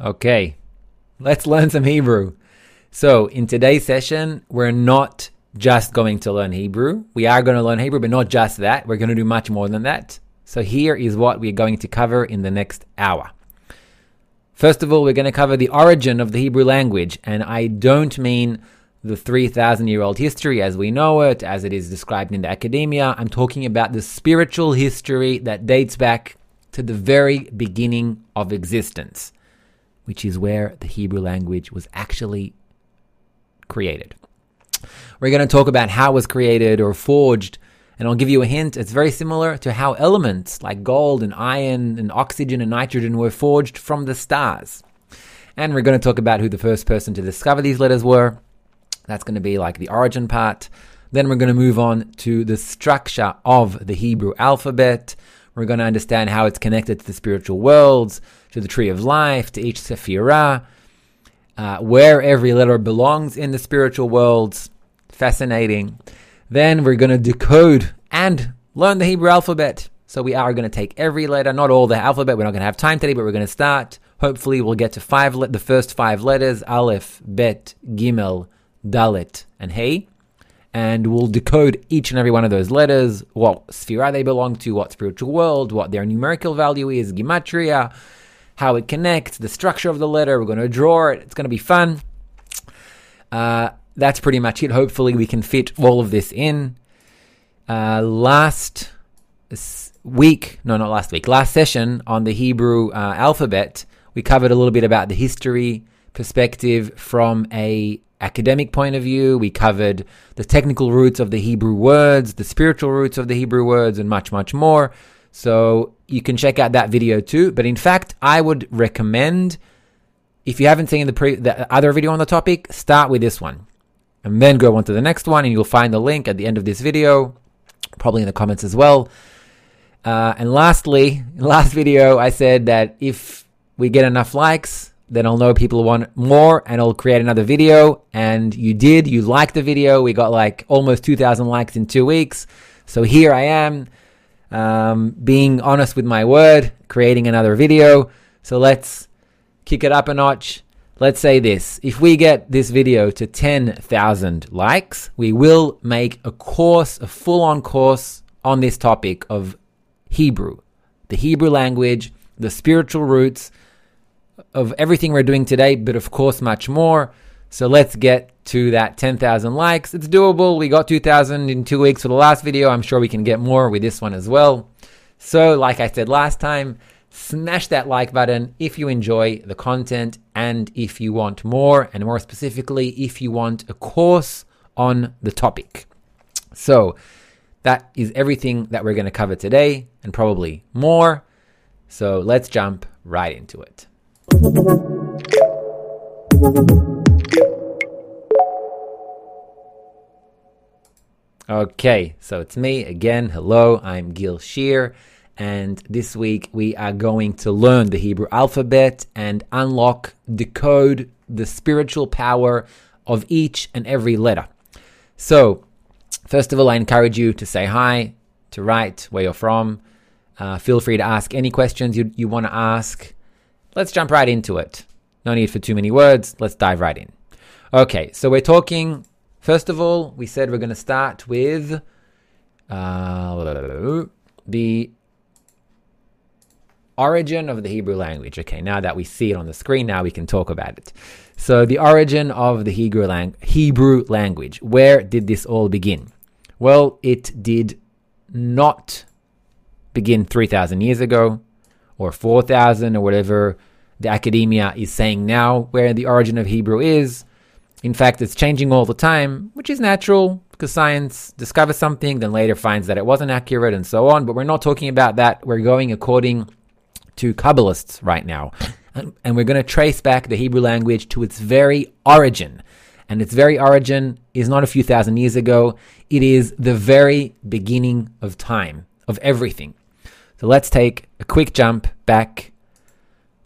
Okay, let's learn some Hebrew. So, in today's session, we're not just going to learn Hebrew. We are going to learn Hebrew, but not just that. We're going to do much more than that. So, here is what we're going to cover in the next hour. First of all, we're going to cover the origin of the Hebrew language, and I don't mean the 3,000 year old history as we know it, as it is described in the academia. I'm talking about the spiritual history that dates back to the very beginning of existence, which is where the Hebrew language was actually created. We're going to talk about how it was created or forged, and I'll give you a hint. It's very similar to how elements like gold and iron and oxygen and nitrogen were forged from the stars. And we're going to talk about who the first person to discover these letters were that's going to be like the origin part. Then we're going to move on to the structure of the Hebrew alphabet. We're going to understand how it's connected to the spiritual worlds, to the tree of life, to each sephirah, uh, where every letter belongs in the spiritual worlds. Fascinating. Then we're going to decode and learn the Hebrew alphabet. So we are going to take every letter, not all the alphabet. We're not going to have time today, but we're going to start. Hopefully, we'll get to five, le- the first five letters: Aleph, Bet, Gimel, Dalet, and Hey. And we'll decode each and every one of those letters, what sphere they belong to, what spiritual world, what their numerical value is, gematria, how it connects, the structure of the letter. We're going to draw it. It's going to be fun. Uh, that's pretty much it. Hopefully, we can fit all of this in. Uh, last week, no, not last week, last session on the Hebrew uh, alphabet, we covered a little bit about the history perspective from a academic point of view. We covered the technical roots of the Hebrew words, the spiritual roots of the Hebrew words, and much, much more. So you can check out that video too. But in fact, I would recommend, if you haven't seen the, pre- the other video on the topic, start with this one. And then go on to the next one, and you'll find the link at the end of this video, probably in the comments as well. Uh, and lastly, last video, I said that if we get enough likes, then I'll know people want more and I'll create another video. And you did, you liked the video. We got like almost 2,000 likes in two weeks. So here I am, um, being honest with my word, creating another video. So let's kick it up a notch. Let's say this if we get this video to 10,000 likes, we will make a course, a full on course on this topic of Hebrew, the Hebrew language, the spiritual roots of everything we're doing today, but of course, much more. So let's get to that 10,000 likes. It's doable. We got 2,000 in two weeks for the last video. I'm sure we can get more with this one as well. So, like I said last time, smash that like button if you enjoy the content and if you want more, and more specifically, if you want a course on the topic. So, that is everything that we're going to cover today and probably more. So, let's jump right into it. Okay, so it's me again. Hello, I'm Gil Shear, and this week we are going to learn the Hebrew alphabet and unlock, decode the spiritual power of each and every letter. So, first of all, I encourage you to say hi, to write where you're from. Uh, feel free to ask any questions you, you want to ask. Let's jump right into it. No need for too many words. Let's dive right in. Okay, so we're talking, first of all, we said we're going to start with uh, the origin of the Hebrew language. Okay, now that we see it on the screen, now we can talk about it. So, the origin of the Hebrew, lang- Hebrew language. Where did this all begin? Well, it did not begin 3,000 years ago or 4,000 or whatever the academia is saying now where the origin of Hebrew is. In fact, it's changing all the time, which is natural because science discovers something, then later finds that it wasn't accurate and so on. But we're not talking about that. We're going according to Kabbalists right now. And we're going to trace back the Hebrew language to its very origin. And its very origin is not a few thousand years ago, it is the very beginning of time, of everything. So let's take a quick jump back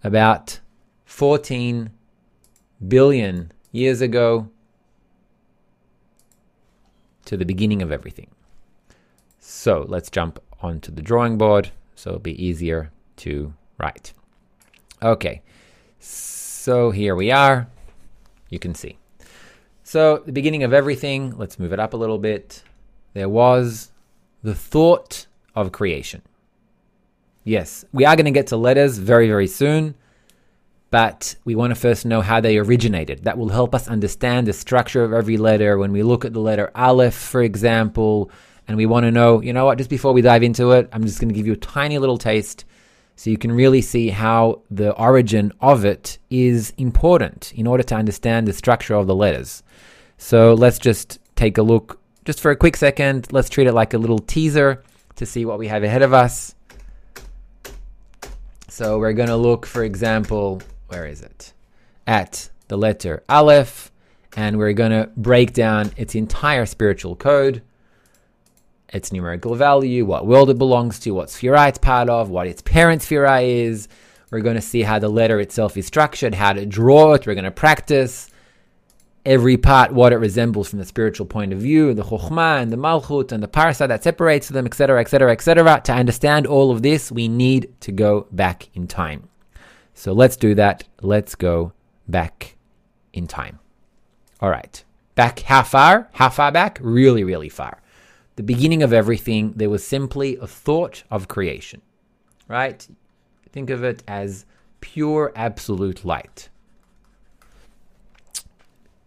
about 14 billion years ago to the beginning of everything. So let's jump onto the drawing board so it'll be easier to write. Okay. So here we are. You can see. So, the beginning of everything, let's move it up a little bit. There was the thought of creation. Yes, we are going to get to letters very, very soon, but we want to first know how they originated. That will help us understand the structure of every letter. When we look at the letter Aleph, for example, and we want to know, you know what, just before we dive into it, I'm just going to give you a tiny little taste so you can really see how the origin of it is important in order to understand the structure of the letters. So let's just take a look just for a quick second. Let's treat it like a little teaser to see what we have ahead of us. So we're going to look, for example, where is it? At the letter Aleph, and we're going to break down its entire spiritual code, its numerical value, what world it belongs to, what sphere it's part of, what its parent sphere is. We're going to see how the letter itself is structured, how to draw it. We're going to practice every part what it resembles from the spiritual point of view, the chokhmah and the malchut and the parsa that separates them, etc., etc., etc. To understand all of this, we need to go back in time. So let's do that. Let's go back in time. All right. Back how far? How far back? Really, really far. The beginning of everything, there was simply a thought of creation, right? Think of it as pure absolute light.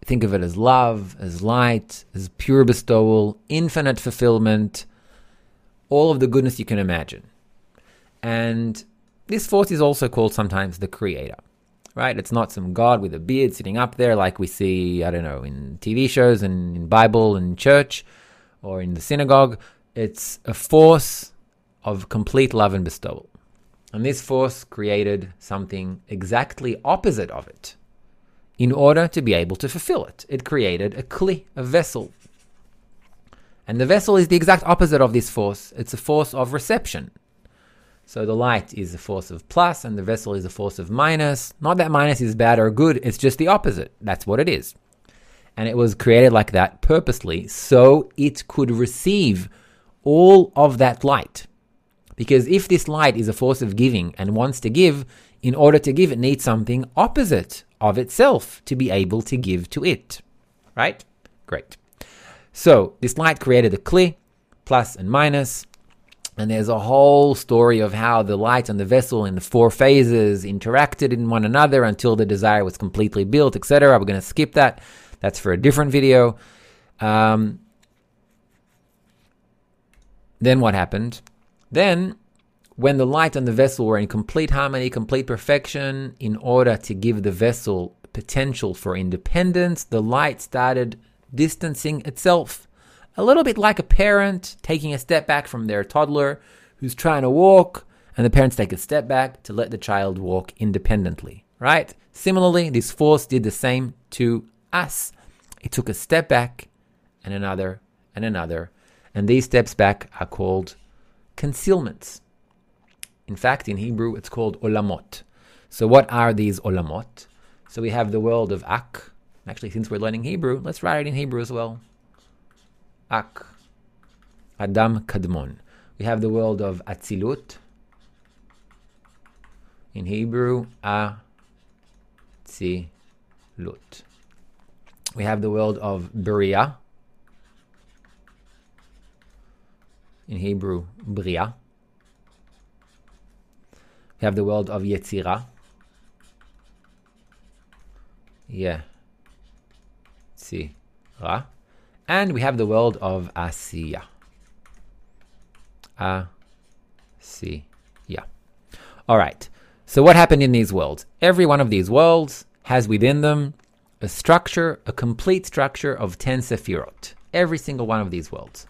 Think of it as love, as light, as pure bestowal, infinite fulfillment, all of the goodness you can imagine. And this force is also called sometimes the creator, right? It's not some god with a beard sitting up there like we see, I don't know, in TV shows and in Bible and church or in the synagogue. It's a force of complete love and bestowal. And this force created something exactly opposite of it in order to be able to fulfill it. It created a kli, a vessel. And the vessel is the exact opposite of this force. It's a force of reception. So the light is a force of plus and the vessel is a force of minus. Not that minus is bad or good, it's just the opposite. That's what it is. And it was created like that purposely so it could receive all of that light. Because if this light is a force of giving and wants to give, in order to give, it needs something opposite of itself to be able to give to it. Right? Great. So this light created a kli, plus and minus, and there's a whole story of how the light and the vessel in the four phases interacted in one another until the desire was completely built, etc. We're going to skip that. That's for a different video. Um, then what happened? Then when the light and the vessel were in complete harmony, complete perfection, in order to give the vessel potential for independence, the light started distancing itself. A little bit like a parent taking a step back from their toddler who's trying to walk, and the parents take a step back to let the child walk independently, right? Similarly, this force did the same to us. It took a step back and another and another, and these steps back are called concealments. In fact, in Hebrew, it's called olamot. So, what are these olamot? So, we have the world of Ak. Actually, since we're learning Hebrew, let's write it in Hebrew as well. Ak. Adam Kadmon. We have the world of Atzilut. In Hebrew, Atzilut. We have the world of Bria. In Hebrew, Bria. We have the world of Yetzira. Yeah. Yetzira. And we have the world of Asiya. Asiya. All right. So what happened in these worlds? Every one of these worlds has within them a structure, a complete structure of 10 sephirot. Every single one of these worlds.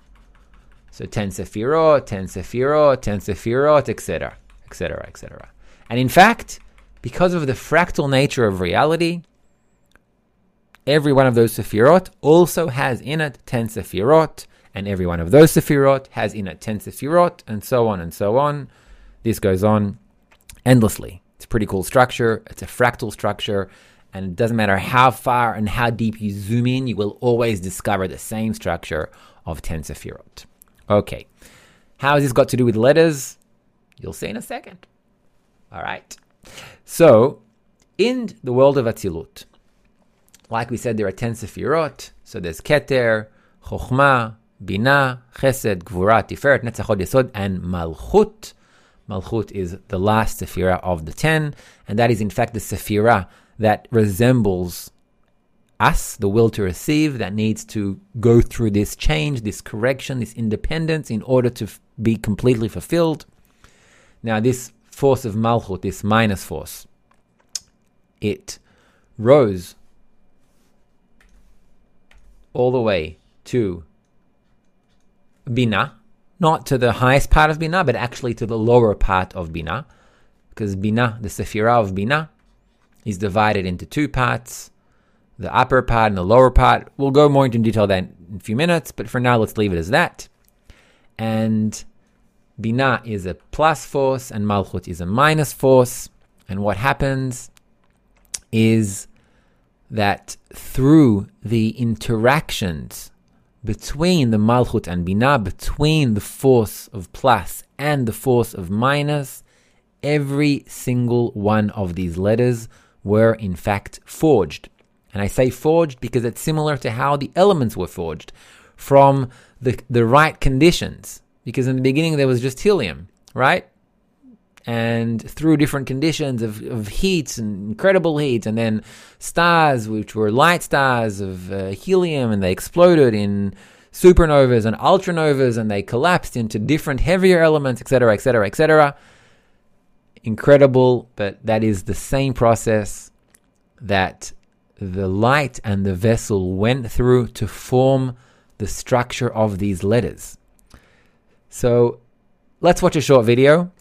So 10 sephirot, 10 sephirot, 10 sephirot, etc etc., etc. And in fact, because of the fractal nature of reality, every one of those sephirot also has in it 10 sephirot, and every one of those sephirot has in it 10 sephirot, and so on and so on. This goes on endlessly. It's a pretty cool structure. It's a fractal structure, and it doesn't matter how far and how deep you zoom in, you will always discover the same structure of 10 sephirot. Okay, how has this got to do with letters? You'll see in a second. All right. So, In the world of Atzilut, like we said, there are 10 Sefirot. So there's Keter, Chokhmah, Bina, Chesed, Gvura, Tiferet, Netzach, Hod Yesod, and Malchut. Malchut is the last Sephirah of the 10, and that is in fact the Sephirah that resembles us, the will to receive, that needs to go through this change, this correction, this independence in order to f- be completely fulfilled. Now, this force of Malchut, this minus force, it rose all the way to Bina, not to the highest part of Bina, but actually to the lower part of Bina, because Bina, the Sephirah of Bina, is divided into two parts the upper part and the lower part. We'll go more into detail that in a few minutes, but for now, let's leave it as that. And Bina is a plus force, and Malchut is a minus force. And what happens is that through the interactions between the Malchut and Bina, between the force of plus and the force of minus, every single one of these letters were in fact forged. And I say forged because it's similar to how the elements were forged from the, the right conditions. Because in the beginning there was just helium, right? And through different conditions of, of heat and incredible heat, and then stars, which were light stars of uh, helium, and they exploded in supernovas and ultranovas, and they collapsed into different heavier elements, etc., etc., etc. Incredible, but that is the same process that the light and the vessel went through to form the structure of these letters. So let's watch a short video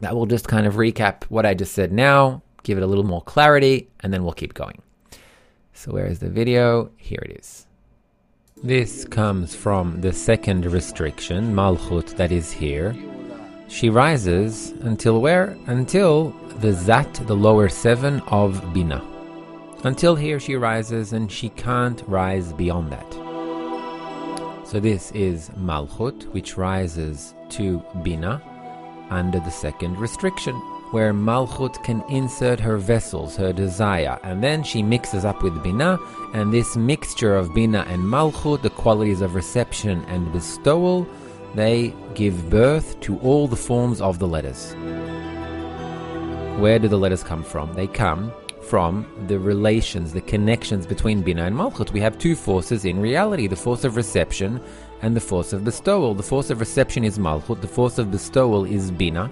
that will just kind of recap what I just said now, give it a little more clarity, and then we'll keep going. So, where is the video? Here it is. This comes from the second restriction, Malchut, that is here. She rises until where? Until the Zat, the lower seven of Bina. Until here she rises and she can't rise beyond that. So this is Malchut, which rises to Bina under the second restriction, where Malchut can insert her vessels, her desire, and then she mixes up with Bina, and this mixture of Bina and Malchut, the qualities of reception and bestowal, they give birth to all the forms of the letters. Where do the letters come from? They come from the relations, the connections between Bina and Malchut. We have two forces in reality the force of reception and the force of bestowal. The force of reception is Malchut, the force of bestowal is Bina,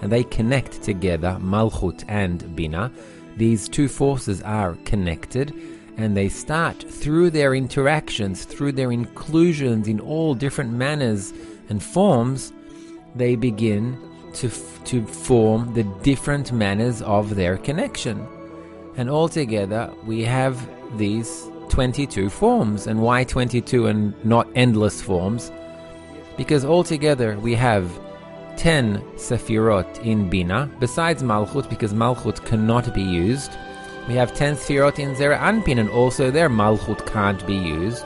and they connect together, Malchut and Bina. These two forces are connected and they start through their interactions, through their inclusions in all different manners and forms, they begin to, to form the different manners of their connection. And altogether, we have these 22 forms. And why 22 and not endless forms? Because altogether, we have 10 Sefirot in Bina, besides Malchut, because Malchut cannot be used. We have 10 Sefirot in Zera Anpin, and also there Malchut can't be used.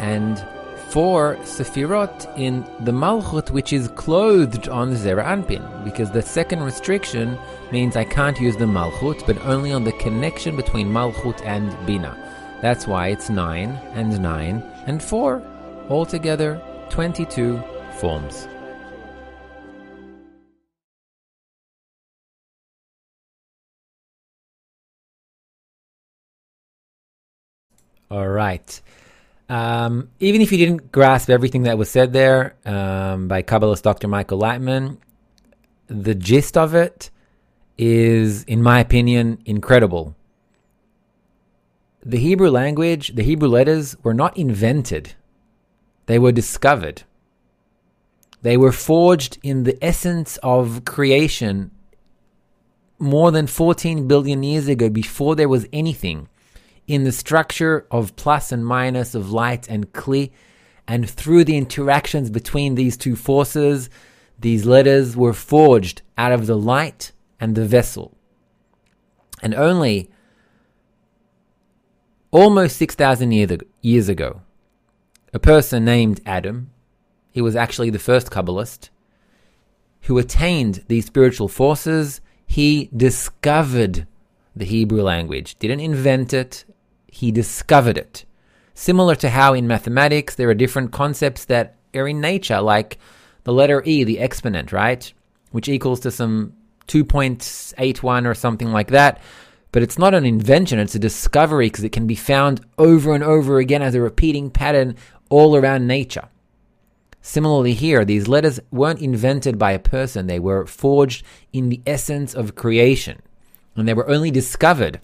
And four Sefirot in the Malchut, which is clothed on Zera Anpin, because the second restriction means I can't use the Malchut, but only on the connection between Malchut and Bina. That's why it's 9 and 9 and 4. Altogether, 22 forms. All right. Um, even if you didn't grasp everything that was said there um, by Kabbalist Dr. Michael Laitman, the gist of it is, in my opinion, incredible. The Hebrew language, the Hebrew letters were not invented, they were discovered. They were forged in the essence of creation more than 14 billion years ago, before there was anything, in the structure of plus and minus, of light and kli, and through the interactions between these two forces, these letters were forged out of the light and the vessel. And only almost 6,000 years ago, a person named Adam, he was actually the first Kabbalist, who attained these spiritual forces, he discovered the Hebrew language. Didn't invent it, he discovered it. Similar to how in mathematics there are different concepts that are in nature, like the letter E, the exponent, right? Which equals to some 2.81 or something like that. But it's not an invention, it's a discovery because it can be found over and over again as a repeating pattern all around nature. Similarly, here, these letters weren't invented by a person, they were forged in the essence of creation. And they were only discovered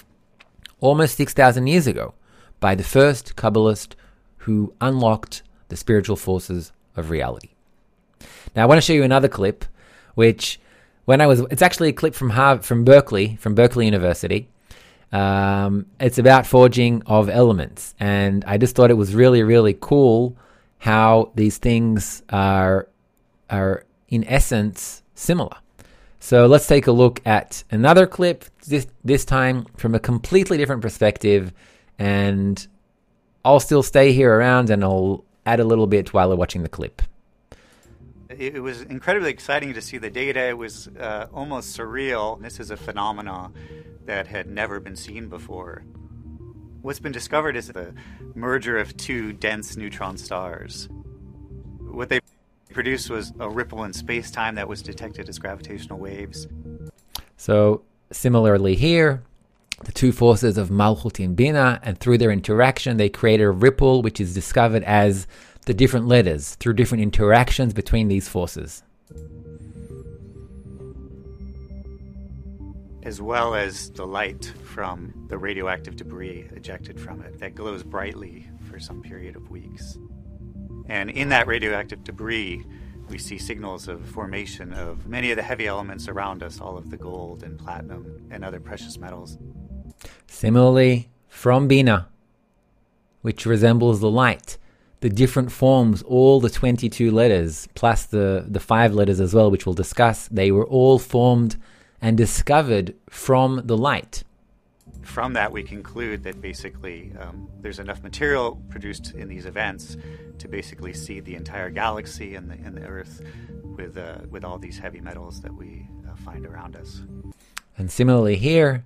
almost 6,000 years ago by the first Kabbalist who unlocked the spiritual forces of reality. Now, I want to show you another clip, which when I was, it's actually a clip from Harvard, from Berkeley, from Berkeley University. Um, it's about forging of elements, and I just thought it was really, really cool how these things are are in essence similar. So let's take a look at another clip, this, this time from a completely different perspective. And I'll still stay here around and I'll add a little bit while we're watching the clip. It was incredibly exciting to see the data. It was uh, almost surreal. This is a phenomenon that had never been seen before. What's been discovered is the merger of two dense neutron stars. What they produced was a ripple in space time that was detected as gravitational waves. So, similarly here, the two forces of Malchut and Bina, and through their interaction, they create a ripple which is discovered as the different letters through different interactions between these forces. As well as the light from the radioactive debris ejected from it that glows brightly for some period of weeks. And in that radioactive debris, we see signals of formation of many of the heavy elements around us, all of the gold and platinum and other precious metals. Similarly, from Bina, which resembles the light, the different forms, all the 22 letters, plus the, the five letters as well, which we'll discuss, they were all formed and discovered from the light from that, we conclude that basically um, there's enough material produced in these events to basically see the entire galaxy and the, and the Earth with, uh, with all these heavy metals that we uh, find around us. And similarly, here,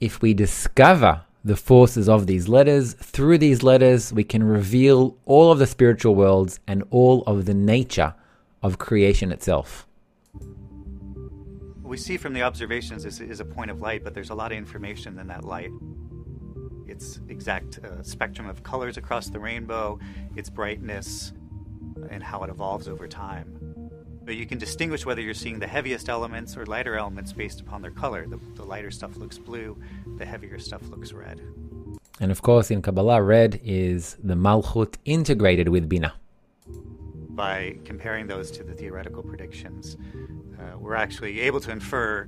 if we discover the forces of these letters, through these letters, we can reveal all of the spiritual worlds and all of the nature of creation itself we see from the observations is, is a point of light, but there's a lot of information in that light. Its exact uh, spectrum of colors across the rainbow, its brightness, and how it evolves over time. But you can distinguish whether you're seeing the heaviest elements or lighter elements based upon their color. The, the lighter stuff looks blue, the heavier stuff looks red. And of course, in Kabbalah, red is the Malchut integrated with Bina. By comparing those to the theoretical predictions, uh, we're actually able to infer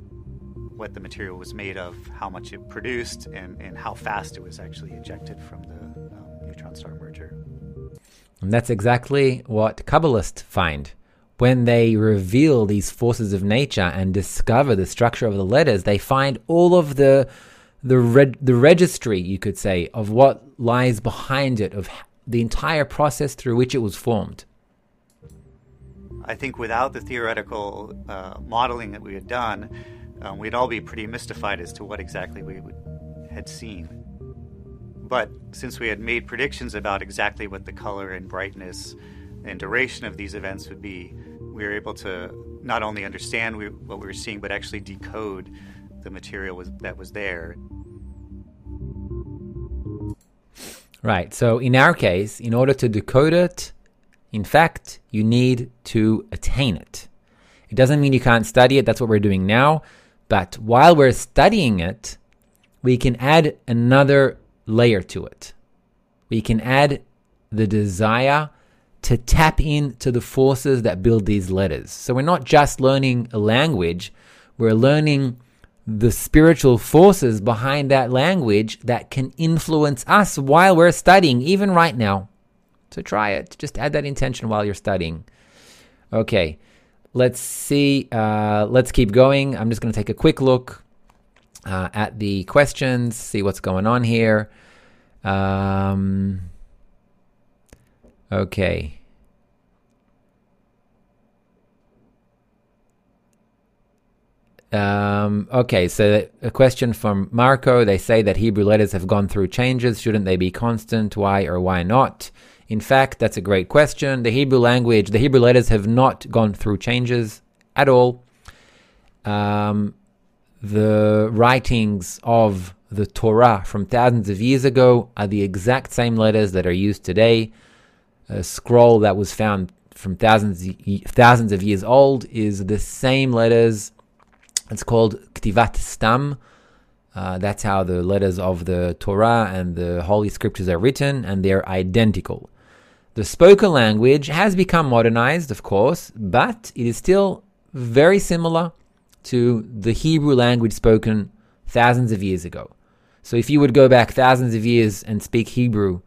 what the material was made of, how much it produced, and, and how fast it was actually ejected from the um, neutron star merger. And that's exactly what Kabbalists find. When they reveal these forces of nature and discover the structure of the letters, they find all of the the reg- the registry, you could say, of what lies behind it, of the entire process through which it was formed. I think without the theoretical uh, modeling that we had done, um, we'd all be pretty mystified as to what exactly we would, had seen. But since we had made predictions about exactly what the color and brightness and duration of these events would be, we were able to not only understand we, what we were seeing, but actually decode the material was, that was there. Right. So in our case, in order to decode it, in fact, you need to attain it. It doesn't mean you can't study it, that's what we're doing now. But while we're studying it, we can add another layer to it. We can add the desire to tap into the forces that build these letters. So we're not just learning a language, we're learning the spiritual forces behind that language that can influence us while we're studying, even right now. So try it. Just add that intention while you're studying. Okay, let's see. Uh, let's keep going. I'm just going to take a quick look uh, at the questions, see what's going on here. Um, okay. Um, okay, so a question from Marco. They say that Hebrew letters have gone through changes. Shouldn't they be constant? Why or why not? In fact, that's a great question. The Hebrew language, the Hebrew letters have not gone through changes at all. Um, the writings of the Torah from thousands of years ago are the exact same letters that are used today. A scroll that was found from thousands thousands of years old is the same letters. It's called Ktivat Stam. Uh, that's how the letters of the Torah and the Holy Scriptures are written, and they're identical. The spoken language has become modernized, of course, but it is still very similar to the Hebrew language spoken thousands of years ago. So if you would go back thousands of years and speak Hebrew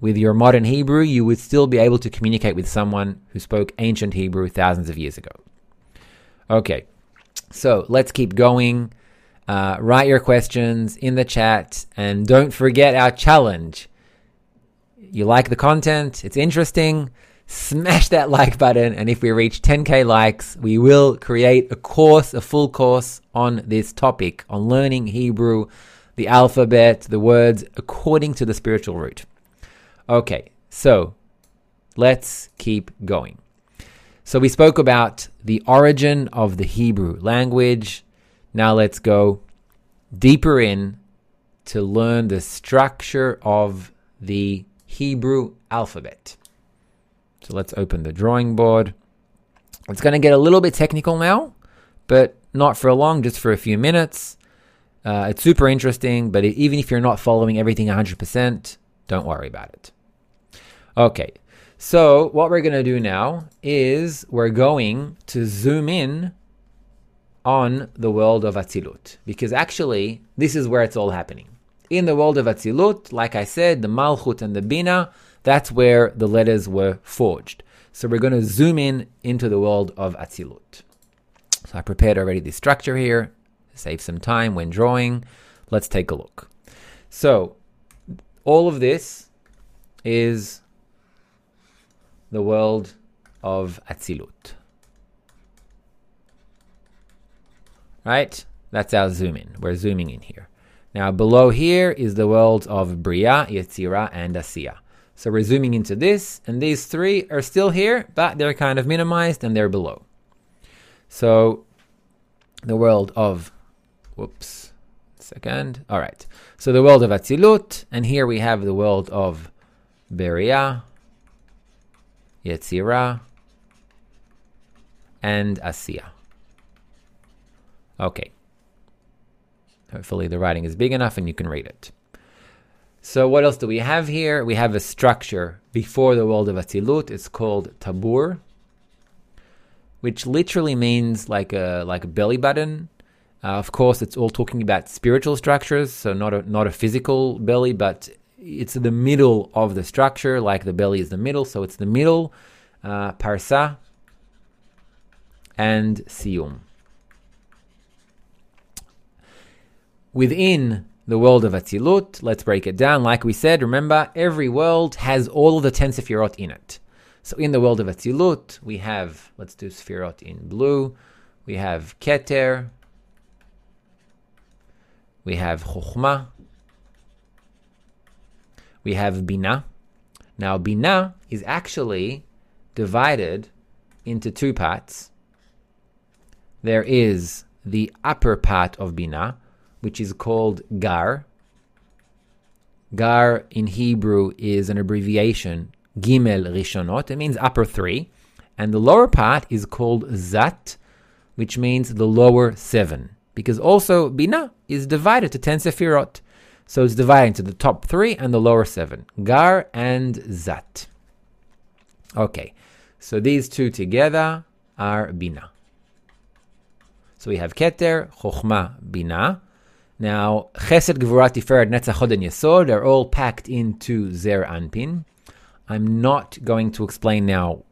with your modern Hebrew, you would still be able to communicate with someone who spoke ancient Hebrew thousands of years ago. Okay, so let's keep going. Uh, write your questions in the chat and don't forget our challenge you like the content, it's interesting, smash that like button. And if we reach 10k likes, we will create a course, a full course on this topic, on learning Hebrew, the alphabet, the words according to the spiritual root. Okay, so let's keep going. So we spoke about the origin of the Hebrew language. Now let's go deeper in to learn the structure of the Hebrew alphabet. So let's open the drawing board. It's going to get a little bit technical now, but not for long, just for a few minutes. Uh, it's super interesting, but even if you're not following everything 100%, don't worry about it. Okay, so what we're going to do now is we're going to zoom in on the world of Atzilut, because actually, this is where it's all happening in the world of Atzilut, like I said, the Malchut and the Bina, that's where the letters were forged. So we're going to zoom in into the world of Atzilut. So I prepared already the structure here, save some time when drawing. Let's take a look. So all of this is the world of Atzilut. Right? That's our zoom in. We're zooming in here. Now below here is the world of Bria, Yetzira, and Asiya. So we're zooming into this, and these three are still here, but they're kind of minimized and they're below. So the world of, whoops, second. All right. So the world of Atzilut, and here we have the world of Beria, Yetzira, and Asiya. Okay. Hopefully the writing is big enough and you can read it. So what else do we have here? We have a structure before the world of Atzilut. It's called Tabur, which literally means like a like a belly button. Uh, of course, it's all talking about spiritual structures, so not a not a physical belly, but it's the middle of the structure, like the belly is the middle, so it's the middle, uh, parsa, and siyum. Within the world of Atzilut, let's break it down. Like we said, remember, every world has all the 10 Sefirot in it. So in the world of Atzilut, we have, let's do Sefirot in blue, we have Keter, we have Chokhmah, we have Bina. Now, Bina is actually divided into two parts. There is the upper part of Bina, which is called Gar. Gar in Hebrew is an abbreviation, Gimel Rishonot. It means upper three. And the lower part is called Zat, which means the lower seven. Because also Bina is divided to 10 Sefirot. So it's divided into the top three and the lower seven. Gar and Zat. Okay, so these two together are Bina. So we have Keter, Chokhmah, Bina. Now, Chesed, Gvura, Tiferet, Netzach, Hod, and Yesod are all packed into Zer Anpin. I'm not going to explain now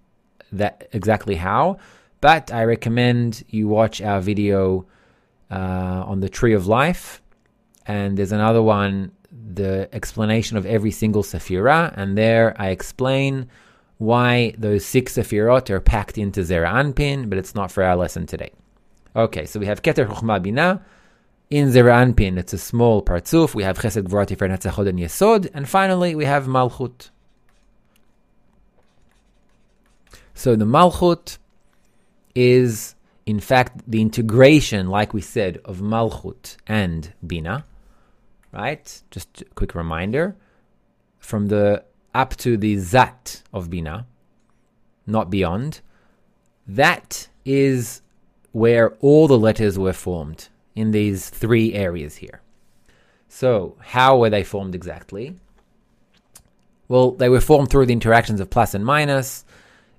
that exactly how, but I recommend you watch our video uh, on the Tree of Life, and there's another one, the explanation of every single Sefirah, and there I explain why those six Sefirot are packed into Zer Anpin, but it's not for our lesson today. Okay, so we have Keter Chokhmah Bina. In Zeranpin, it's a small partzuf. We have Chesed Gvura Tiferet Netzachod and Yesod. And finally, we have Malchut. So the Malchut is, in fact, the integration, like we said, of Malchut and Bina. Right? Just a quick reminder. From the up to the Zat of Bina, not beyond. That is where all the letters were formed in these three areas here. So, how were they formed exactly? Well, they were formed through the interactions of plus and minus.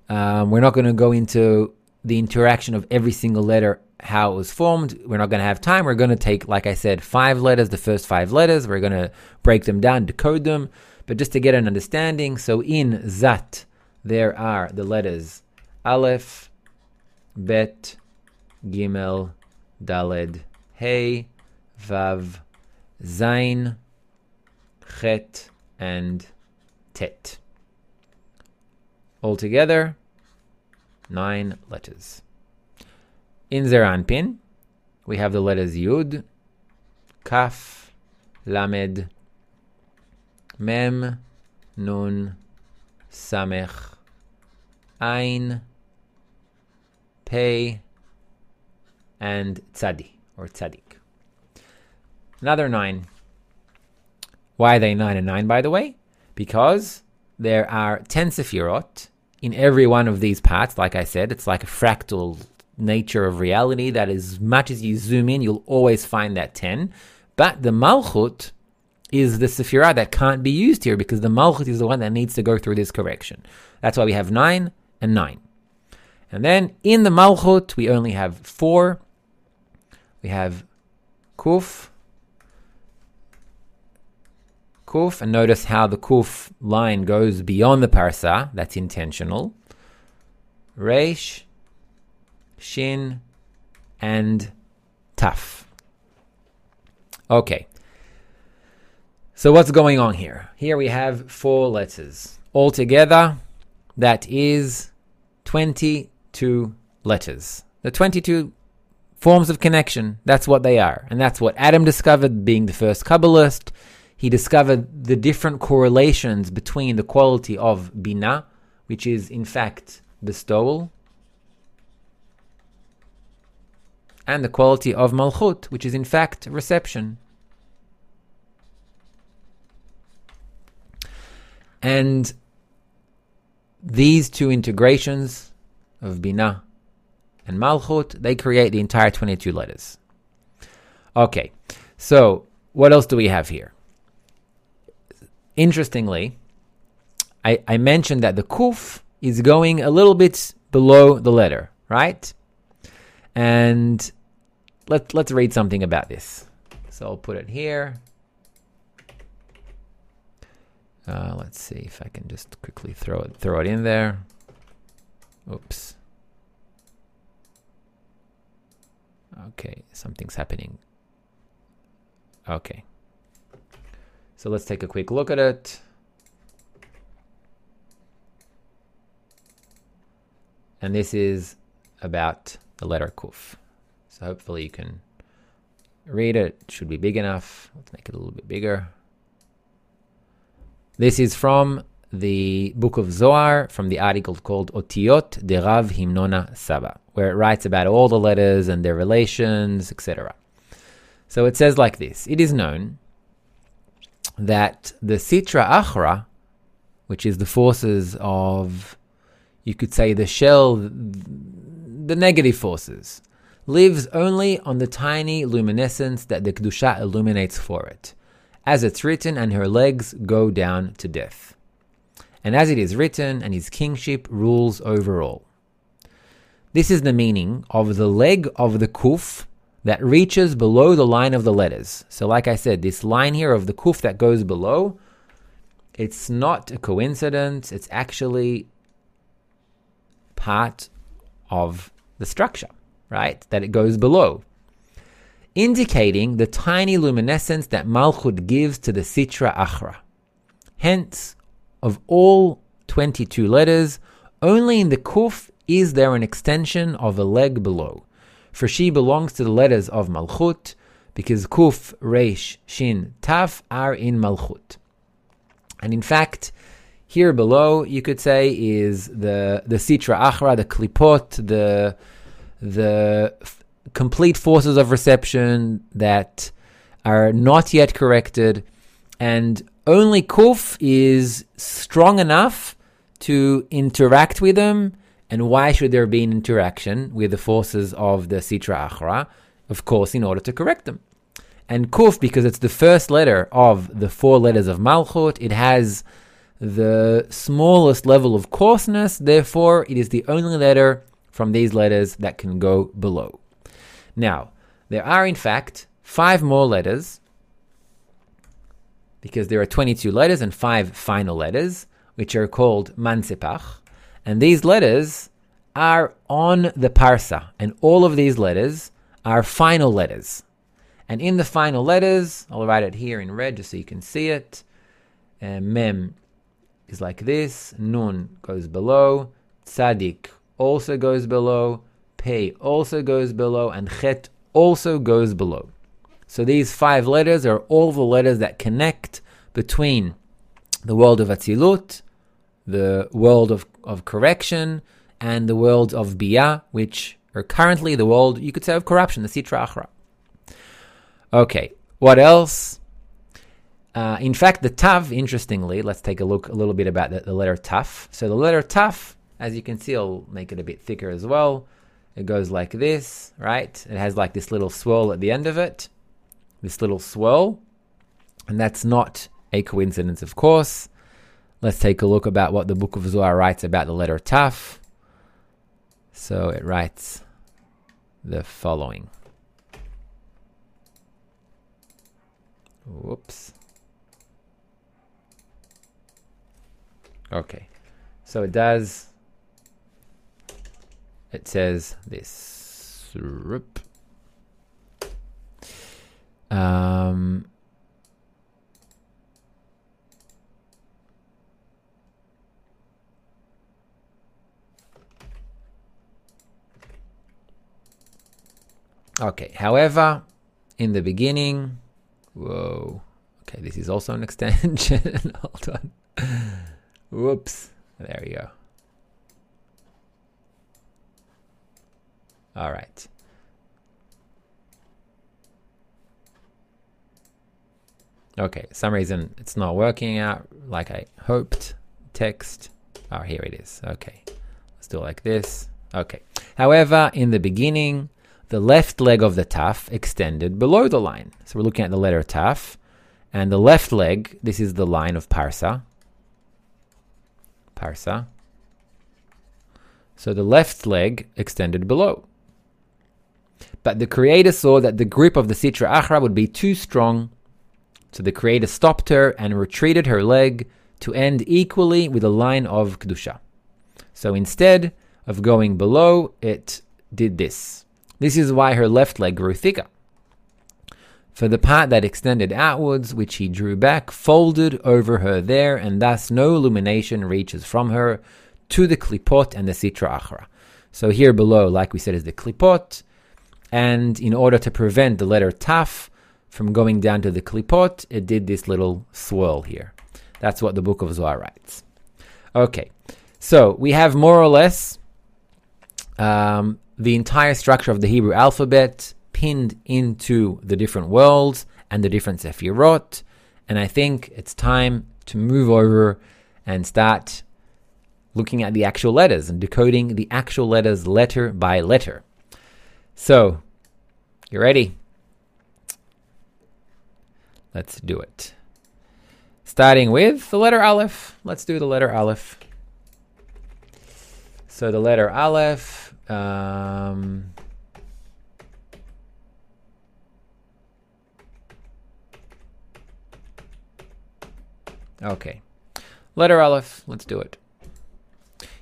Um, we're not going to go into the interaction of every single letter, how it was formed. We're not going to have time. We're going to take, like I said, five letters, the first five letters. We're going to break them down, decode them. But just to get an understanding, so in Zat, there are the letters Aleph, Bet, Gimel, Daled, Hey, Vav, Zain, Chet, and Tet. Altogether, nine letters. In Zeranpin, we have the letters Yud, Kaf, Lamed, Mem, Nun, Samech, Ein, Pei, and Tzadi, or Tzadik. Another nine. Why are they nine and nine, by the way? Because there are ten Sefirot in every one of these parts. Like I said, it's like a fractal nature of reality that as much as you zoom in, you'll always find that 10. But the Malchut is the Sefirah that can't be used here because the Malchut is the one that needs to go through this correction. That's why we have 9 and 9. And then in the Malchut, we only have 4. We have Kuf, Kuf, and notice how the Kuf line goes beyond the parasa. That's intentional. Resh, Shin, and Taf. Okay. So what's going on here? Here we have four letters. Altogether, that is 22 letters. The 22 forms of connection, that's what they are. And that's what Adam discovered being the first Kabbalist. He discovered the different correlations between the quality of Bina, which is in fact bestowal, and the quality of Malchut, which is in fact reception. And these two integrations of Bina and Malchut, they create the entire 22 letters. Okay, so what else do we have here? Interestingly, I, I mentioned that the Kuf is going a little bit below the letter, right? And let, let's read something about this. So I'll put it here. Uh, let's see if I can just quickly throw it throw it in there. Oops. Okay, something's happening. Okay. So let's take a quick look at it. And this is about the letter Kuf. So hopefully you can read it. it. Should be big enough. Let's make it a little bit bigger. This is from the book of Zohar, from the article called Otiot de Rav Himnona Saba, where it writes about all the letters and their relations, etc. So it says like this It is known that the Sitra Achra, which is the forces of, you could say, the shell, the negative forces, lives only on the tiny luminescence that the Kedusha illuminates for it as it's written, and her legs go down to death. And as it is written, and his kingship rules over all. This is the meaning of the leg of the kuf that reaches below the line of the letters. So, like I said, this line here of the kuf that goes below, it's not a coincidence, it's actually part of the structure, right? That it goes below indicating the tiny luminescence that Malchut gives to the Sitra Achra. Hence, of all 22 letters, only in the Kuf is there an extension of a leg below, for she belongs to the letters of Malchut, because Kuf, Resh, Shin, Taf are in Malchut. And in fact, here below, you could say, is the the Sitra Achra, the Klipot, the the f- complete forces of reception that are not yet corrected, and only Kuf is strong enough to interact with them. And why should there be an interaction with the forces of the Sitra Achra? Of course, in order to correct them. And Kuf, because it's the first letter of the four letters of Malchut, it has the smallest level of coarseness, therefore, it is the only letter from these letters that can go below. Now, there are in fact five more letters because there are 22 letters and five final letters, which are called mansepach. And these letters are on the parsa, and all of these letters are final letters. And in the final letters, I'll write it here in red just so you can see it. Uh, mem is like this, nun goes below, tzadik also goes below, pei also goes below, and chet also goes below. So these five letters are all the letters that connect between the world of Atzilut, the world of, of correction, and the world of BYA, which are currently the world, you could say, of corruption, the Sitra Achra. Okay, what else? Uh, in fact, the Tav, interestingly, let's take a look a little bit about the, the letter Taf. So the letter Taf, as you can see, I'll make it a bit thicker as well. It goes like this, right? It has like this little swirl at the end of it this little swirl. And that's not a coincidence, of course. Let's take a look about what the Book of Zohar writes about the letter Taf. So it writes the following. Whoops. Okay. So it does. It says this. Um, okay, however, in the beginning, whoa, okay, this is also an extension. Hold on. Whoops. There we go. All right. Okay, some reason it's not working out like I hoped. Text. Oh, here it is. Okay. Let's do it like this. Okay. However, in the beginning, the left leg of the taf extended below the line. So we're looking at the letter taf. And the left leg, this is the line of parsa. Parsa. So the left leg extended below. But the creator saw that the grip of the Sitra Achra would be too strong so the Creator stopped her and retreated her leg to end equally with a line of Kedusha. So instead of going below, it did this. This is why her left leg grew thicker. For the part that extended outwards, which he drew back, folded over her there, and thus no illumination reaches from her to the klipot and the sitra achra. So here below, like we said, is the klipot, and in order to prevent the letter taf from going down to the klipot, it did this little swirl here. That's what the book of Zohar writes. Okay, so we have more or less um, the entire structure of the Hebrew alphabet pinned into the different worlds and the different sephirot, and I think it's time to move over and start looking at the actual letters and decoding the actual letters letter by letter. So, you ready? Let's do it. Starting with the letter Aleph. Let's do the letter Aleph. So the letter Aleph. Um, okay. Letter Aleph. Let's do it.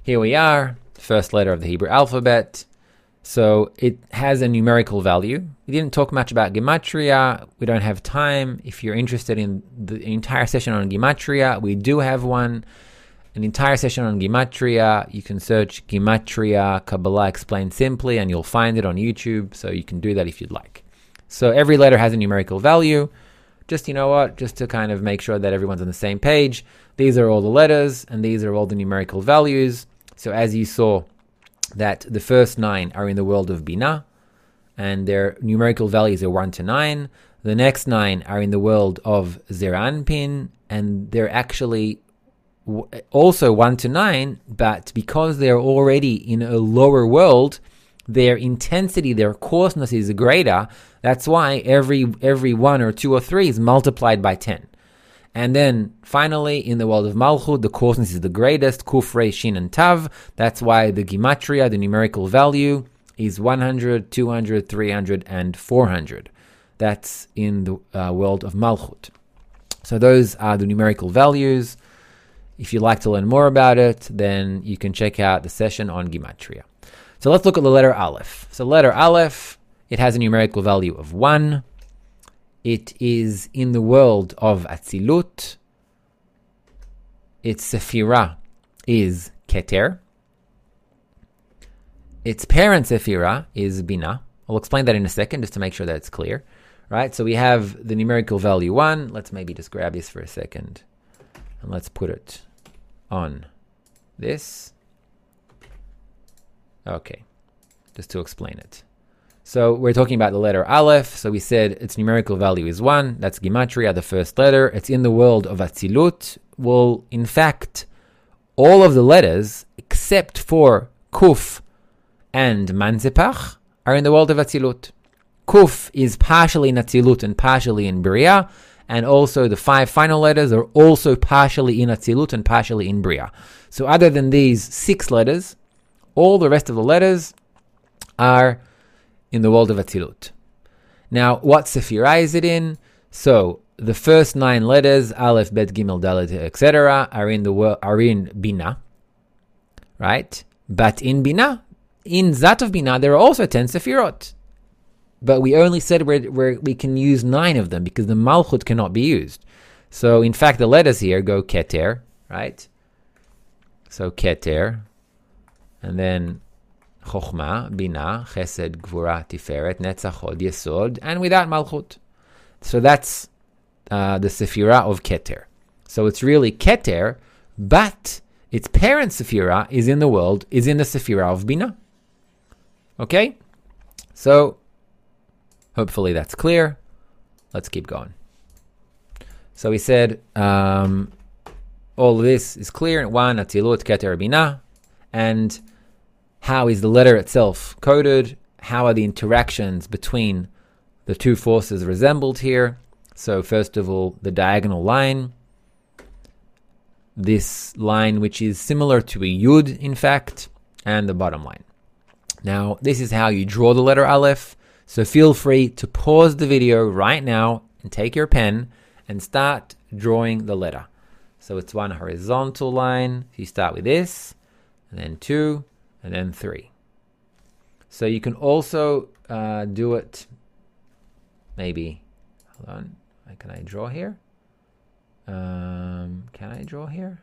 Here we are. First letter of the Hebrew alphabet. So it has a numerical value. We didn't talk much about gematria. We don't have time. If you're interested in the entire session on gematria, we do have one. an entire session on Gematria. You can search Gematria Kabbalah Explained Simply and you'll find it on YouTube. So you can do that if you'd like. So every letter has a numerical value. Just, you know what, just to kind of make sure that everyone's on the same page. These are all the letters and these are all the numerical values. So as you saw, that the first nine are in the world of Bina, and their numerical values are 1 to 9. The next nine are in the world of Zeir Anpin and they're actually also 1 to 9, but because they're already in a lower world, their intensity, their coarseness is greater. That's why every every one or two or three is multiplied by 10. And then finally, in the world of Malchut, the coarseness is the greatest, Kuf, Re, Shin, and Tav. That's why the Gematria, the numerical value, is 100, 200, 300, and 400. That's in the uh, world of Malchut. So those are the numerical values. If you'd like to learn more about it, then you can check out the session on Gematria. So let's look at the letter Aleph. So letter Aleph, it has a numerical value of 1. It is in the world of Atzilut. Its Sephirah is Keter. Its parent Sephirah is Bina. I'll explain that in a second just to make sure that it's clear. Right? So we have the numerical value 1. Let's maybe just grab this for a second. And let's put it on this. Okay, just to explain it. So we're talking about the letter Aleph. So we said its numerical value is 1. That's Gematria, the first letter. It's in the world of Atzilut. Well, in fact, all of the letters, except for Kuf and Manzepach, are in the world of Atzilut. Kuf is partially in Atzilut and partially in Bria and also the five final letters are also partially in Atzilut and partially in Bria. So other than these six letters, all the rest of the letters are in the world of Atzilut. Now, what Sephirah is it in? So the first nine letters, Aleph, Bet, Gimel, Dalet, etc., are in the world, are in Bina, right? But in Bina, in Zat of Bina, there are also ten Sephirot but we only said where, where we can use nine of them because the malchut cannot be used. So in fact, the letters here go keter, right? So keter, and then chokhmah, bina, chesed, gvura, tiferet, netzach, yesod, and without malchut. So that's uh, the sephira of keter. So it's really keter, but its parent sephira is in the world, is in the sephira of bina. Okay, so Hopefully that's clear. Let's keep going. So we said um, all this is clear. One, Atzilut, Keter, Bina. And how is the letter itself coded? How are the interactions between the two forces resembled here? So, first of all, the diagonal line. This line, which is similar to a yud, in fact, and the bottom line. Now, this is how you draw the letter Aleph. So feel free to pause the video right now and take your pen and start drawing the letter. So it's one horizontal line. You start with this, and then two, and then three. So you can also uh, do it. Maybe, hold on. Can I draw here? Um, can I draw here?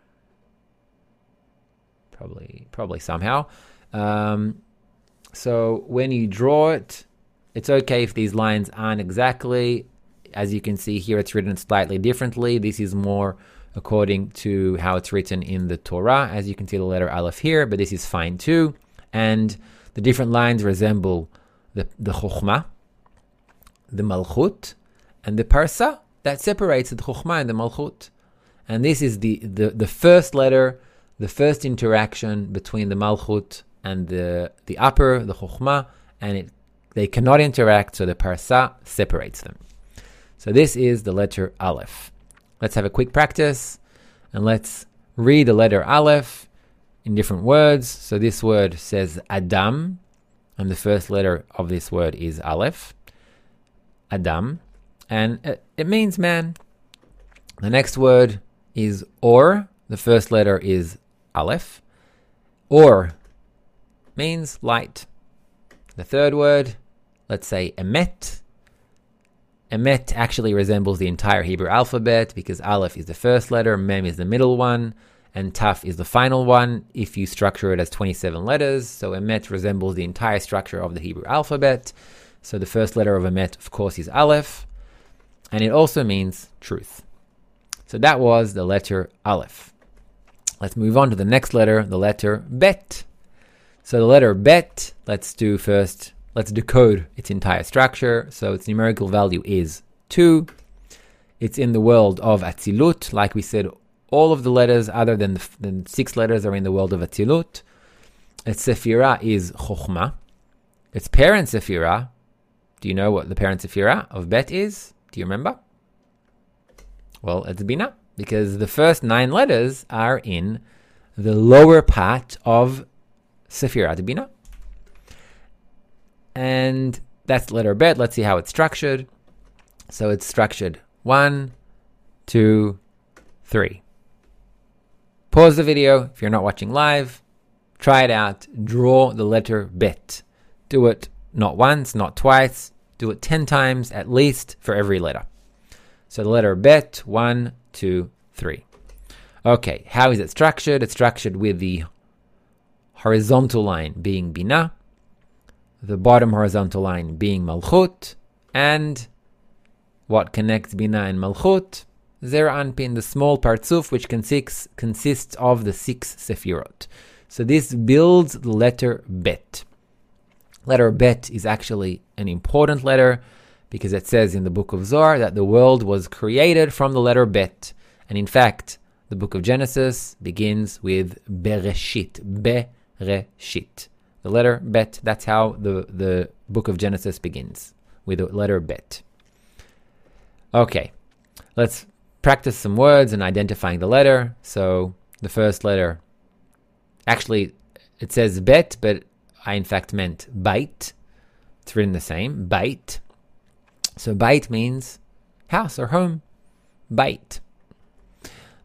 Probably, probably somehow. Um, so when you draw it, it's okay if these lines aren't exactly, as you can see here, it's written slightly differently. This is more according to how it's written in the Torah. As you can see, the letter Aleph here, but this is fine too. And the different lines resemble the, the Chokhmah, the Malchut, and the Parsa that separates the Chokhmah and the Malchut. And this is the, the, the first letter, the first interaction between the Malchut and the, the upper, the Chokhmah, and it they cannot interact, so the parsa separates them. So this is the letter Aleph. Let's have a quick practice and let's read the letter Aleph in different words. So this word says Adam, and the first letter of this word is Aleph. Adam, and it, it means man. The next word is Or. The first letter is Aleph. Or means light. The third word let's say emet. Emet actually resembles the entire Hebrew alphabet because Aleph is the first letter, Mem is the middle one, and Taf is the final one if you structure it as 27 letters. So Emet resembles the entire structure of the Hebrew alphabet. So the first letter of Emet, of course, is Aleph, and it also means truth. So that was the letter Aleph. Let's move on to the next letter, the letter Bet. So the letter Bet, let's do first, let's decode its entire structure. So its numerical value is 2. It's in the world of Atzilut. Like we said, all of the letters other than the, than six letters are in the world of Atzilut. Its Sephirah is Chokhmah. Its parent Sephirah, do you know what the parent Sephirah of Bet is? Do you remember? Well, it's Bina, because the first nine letters are in the lower part of Sephirah Bina. And that's letter Bet. Let's see how it's structured. So it's structured one, two, three. Pause the video if you're not watching live. Try it out. Draw the letter Bet. Do it not once, not twice. Do it 10 times at least for every letter. So the letter Bet, one, two, three. Okay, how is it structured? It's structured with the horizontal line being Bina, the bottom horizontal line being Malchut, and what connects Bina and Malchut? Zeir Anpin, the small partsuf, which consists, consists of the six Sefirot. So this builds the letter Bet. Letter Bet is actually an important letter because it says in the book of Zohar that the world was created from the letter Bet. And in fact, the book of Genesis begins with Bereshit. Bereshit. The letter Bet, that's how the, the book of Genesis begins, with the letter Bet. Okay, let's practice some words and identifying the letter. So the first letter, actually, it says Bet, but I in fact meant bite. It's written the same, bite. So bite means house or home. bite.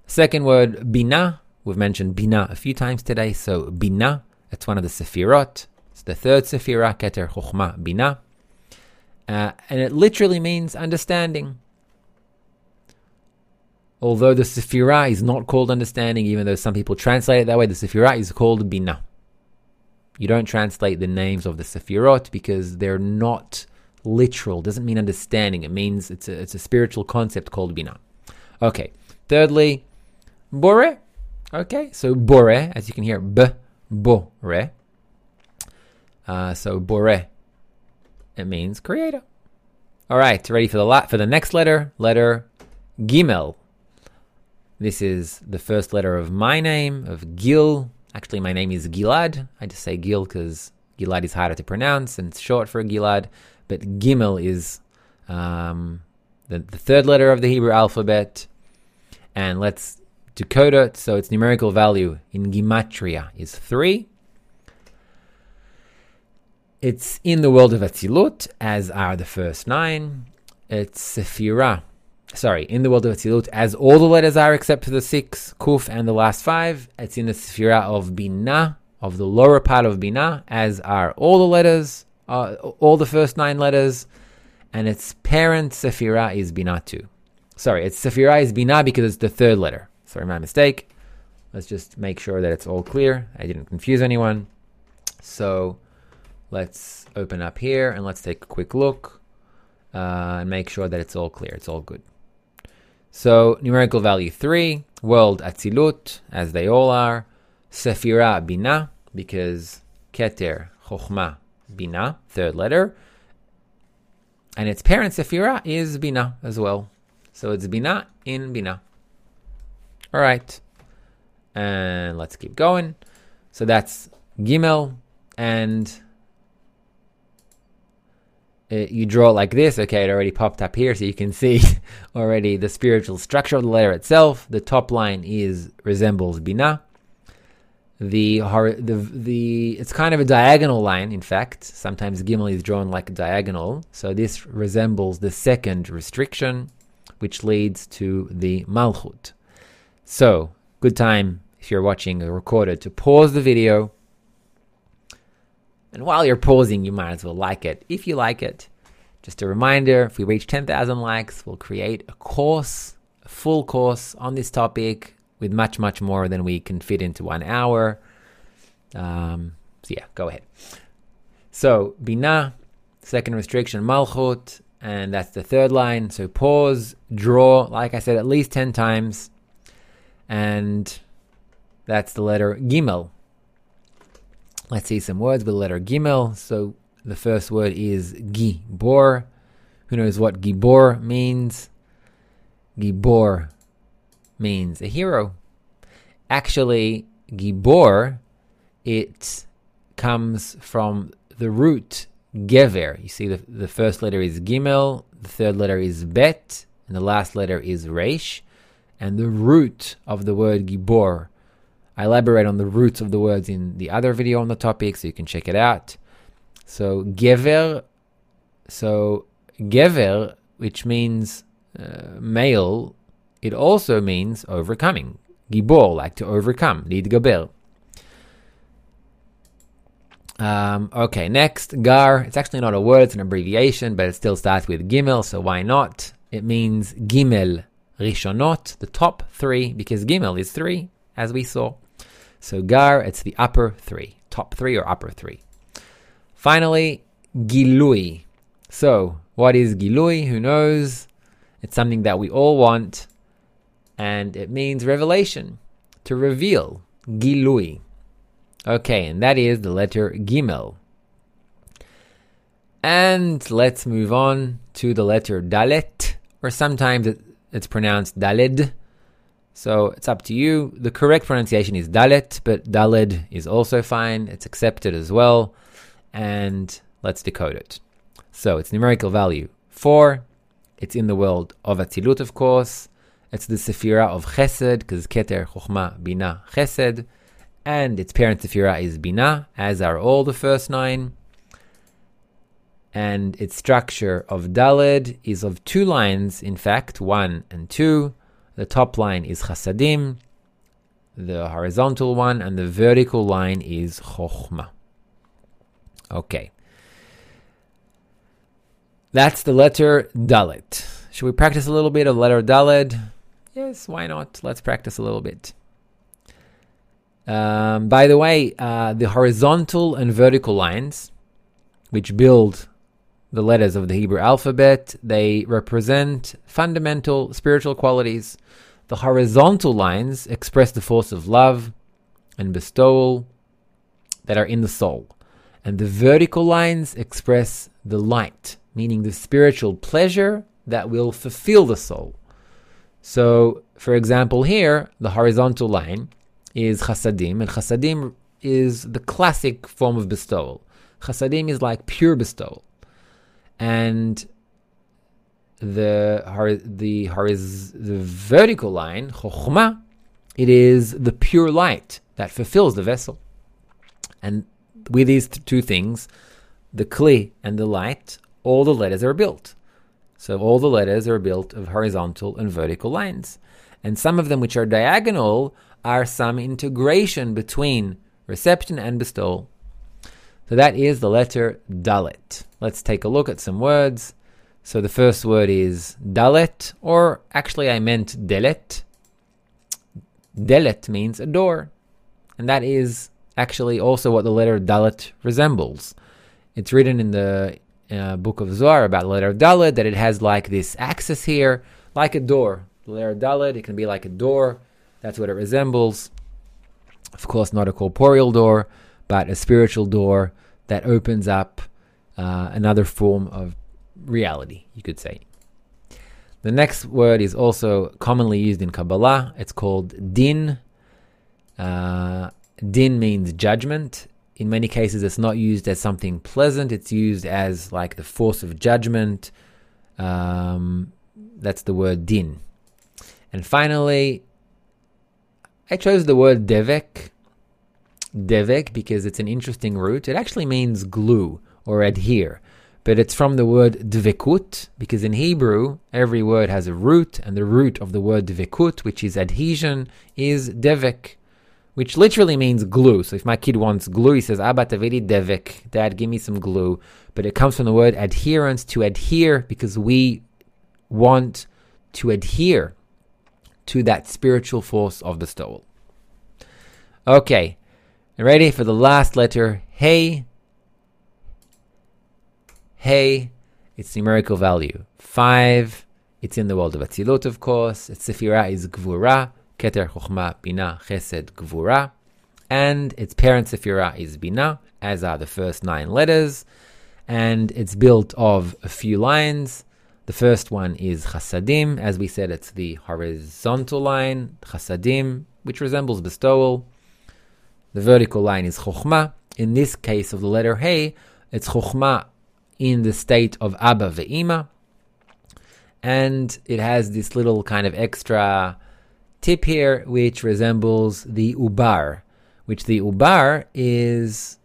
Second word, bina. We've mentioned bina a few times today. So bina, it's one of the sefirot. It's the third sefirah, keter chokhmah bina. Uh, and it literally means understanding. Although the sefirah is not called understanding, even though some people translate it that way, the sefirah is called bina. You don't translate the names of the sefirot because they're not literal, It doesn't mean understanding. It means it's a, it's a spiritual concept called bina. Okay. Thirdly, bore. Okay, so bore, as you can hear, b, bore. Uh, so bore, it means creator. All right, ready for the la- for the next letter? Letter Gimel. This is the first letter of my name of Gil. Actually, my name is Gilad. I just say Gil because Gilad is harder to pronounce and it's short for Gilad but Gimel is um, the, the third letter of the Hebrew alphabet. And let's it. So its numerical value in Gematria is 3. It's in the world of Atzilut, as are the first nine. It's Sephirah. Sorry, in the world of Atzilut, as all the letters are except for the six, Kuf, and the last five. It's in the Sephirah of Binah, of the lower part of Binah, as are all the letters uh, all the first nine letters, and its parent Sephirah is Binatu. Sorry, its Sephirah is Binah because it's the third letter. Sorry, my mistake. Let's just make sure that it's all clear. I didn't confuse anyone. So let's open up here and let's take a quick look uh, and make sure that it's all clear. It's all good. So numerical value 3, world Atzilut, as they all are. Sephirah Binah, because Keter, Chokhmah, Bina, third letter. And its parent Sephira is Bina as well. So it's Bina in Bina. All right. And let's keep going. So that's Gimel. And it, you draw it like this. Okay, it already popped up here. So you can see already the spiritual structure of the letter itself. The top line is resembles Bina the the the it's kind of a diagonal line. In fact, sometimes Gimel is drawn like a diagonal. So this resembles the second restriction, which leads to the Malchut. So good time if you're watching a recorded to pause the video. And while you're pausing, you might as well like it. If you like it, just a reminder: if we reach 10,000 likes, we'll create a course, a full course on this topic with much, much more than we can fit into one hour. Um, so yeah, go ahead. So bina, second restriction malchut, and that's the third line. So pause, draw, like I said, at least 10 times. And that's the letter Gimel. Let's see some words with the letter Gimel. So the first word is Gibor. Who knows what Gibor means? Gibor means a hero. Actually, Gibor, it comes from the root Gever. You see, the, the first letter is Gimel, the third letter is Bet, and the last letter is Resh And the root of the word Gibor, I elaborate on the roots of the words in the other video on the topic, so you can check it out. So Gever, so Gever, which means uh, male, it also means overcoming. Gibor, like to overcome, להתגבר. Um, okay, next, gar. It's actually not a word, it's an abbreviation, but it still starts with gimel, so why not? It means gimel rishonot, the top three, because gimel is three, as we saw. So gar, it's the upper three, top three or upper three. Finally, gilui. So, what is gilui? Who knows? It's something that we all want, and it means revelation, to reveal. Gilui. Okay, and that is the letter Gimel. And let's move on to the letter Dalet, or sometimes it's pronounced Daled. So it's up to you. The correct pronunciation is Dalet, but Daled is also fine. It's accepted as well. And let's decode it. So it's numerical value 4. It's in the world of Atzilut, of course. It's the Sephira of Chesed, because Keter, Chokhmah, Bina, Chesed and its parent Sephira is Bina, as are all the first nine. And its structure of Daled is of two lines, in fact, one and two. The top line is Chasadim, the horizontal one, and the vertical line is Chokhmah. Okay. That's the letter Dalet. Should we practice a little bit of letter Daled? Yes, why not? Let's practice a little bit. Um, by the way, uh, the horizontal and vertical lines, which build the letters of the Hebrew alphabet, they represent fundamental spiritual qualities. The horizontal lines express the force of love and bestowal that are in the soul. And the vertical lines express the light, meaning the spiritual pleasure that will fulfill the soul. So, for example, here, the horizontal line is chasadim, and chasadim is the classic form of bestowal. Chasadim is like pure bestowal, and the the the vertical line chokhmah, it is the pure light that fulfills the vessel, and with these two things, the kli and the light, all the letters are built. So all the letters are built of horizontal and vertical lines, and some of them which are diagonal are some integration between reception and bestowal. So that is the letter Dalet. Let's take a look at some words. So the first word is Dalet, or actually I meant Delet. Delet means a door. And that is actually also what the letter Dalet resembles. It's written in the uh, book of Zohar about the letter Dalet that it has like this axis here, like a door. The letter Dalet, it can be like a door that's what it resembles. Of course, not a corporeal door, but a spiritual door that opens up uh, another form of reality, you could say. The next word is also commonly used in Kabbalah. It's called din. Uh, din means judgment. In many cases, it's not used as something pleasant. It's used as like the force of judgment. Um, that's the word din. And finally, I chose the word devek, devek, because it's an interesting root. It actually means glue or adhere, but it's from the word dvekut, because in Hebrew, every word has a root, and the root of the word dvekut, which is adhesion, is devek, which literally means glue. So if my kid wants glue, he says, Abba tavidi devek, Dad, give me some glue. But it comes from the word adherence, to adhere, because we want to adhere to that spiritual force of bestowal. Okay, ready for the last letter? Hey. Hey, its numerical value 5. It's in the world of Atzilut, of course. Its Sephirah is Gvura, Keter Chochma Bina Chesed Gvura. And its parent Sephirah is Bina, as are the first nine letters. And it's built of a few lines. The first one is Chasadim. As we said, it's the horizontal line, Chasadim, which resembles bestowal. The vertical line is Chochma. In this case of the letter Hey, it's Chochma in the state of Abba Ve'ima. And it has this little kind of extra tip here, which resembles the Ubar, which the Ubar is,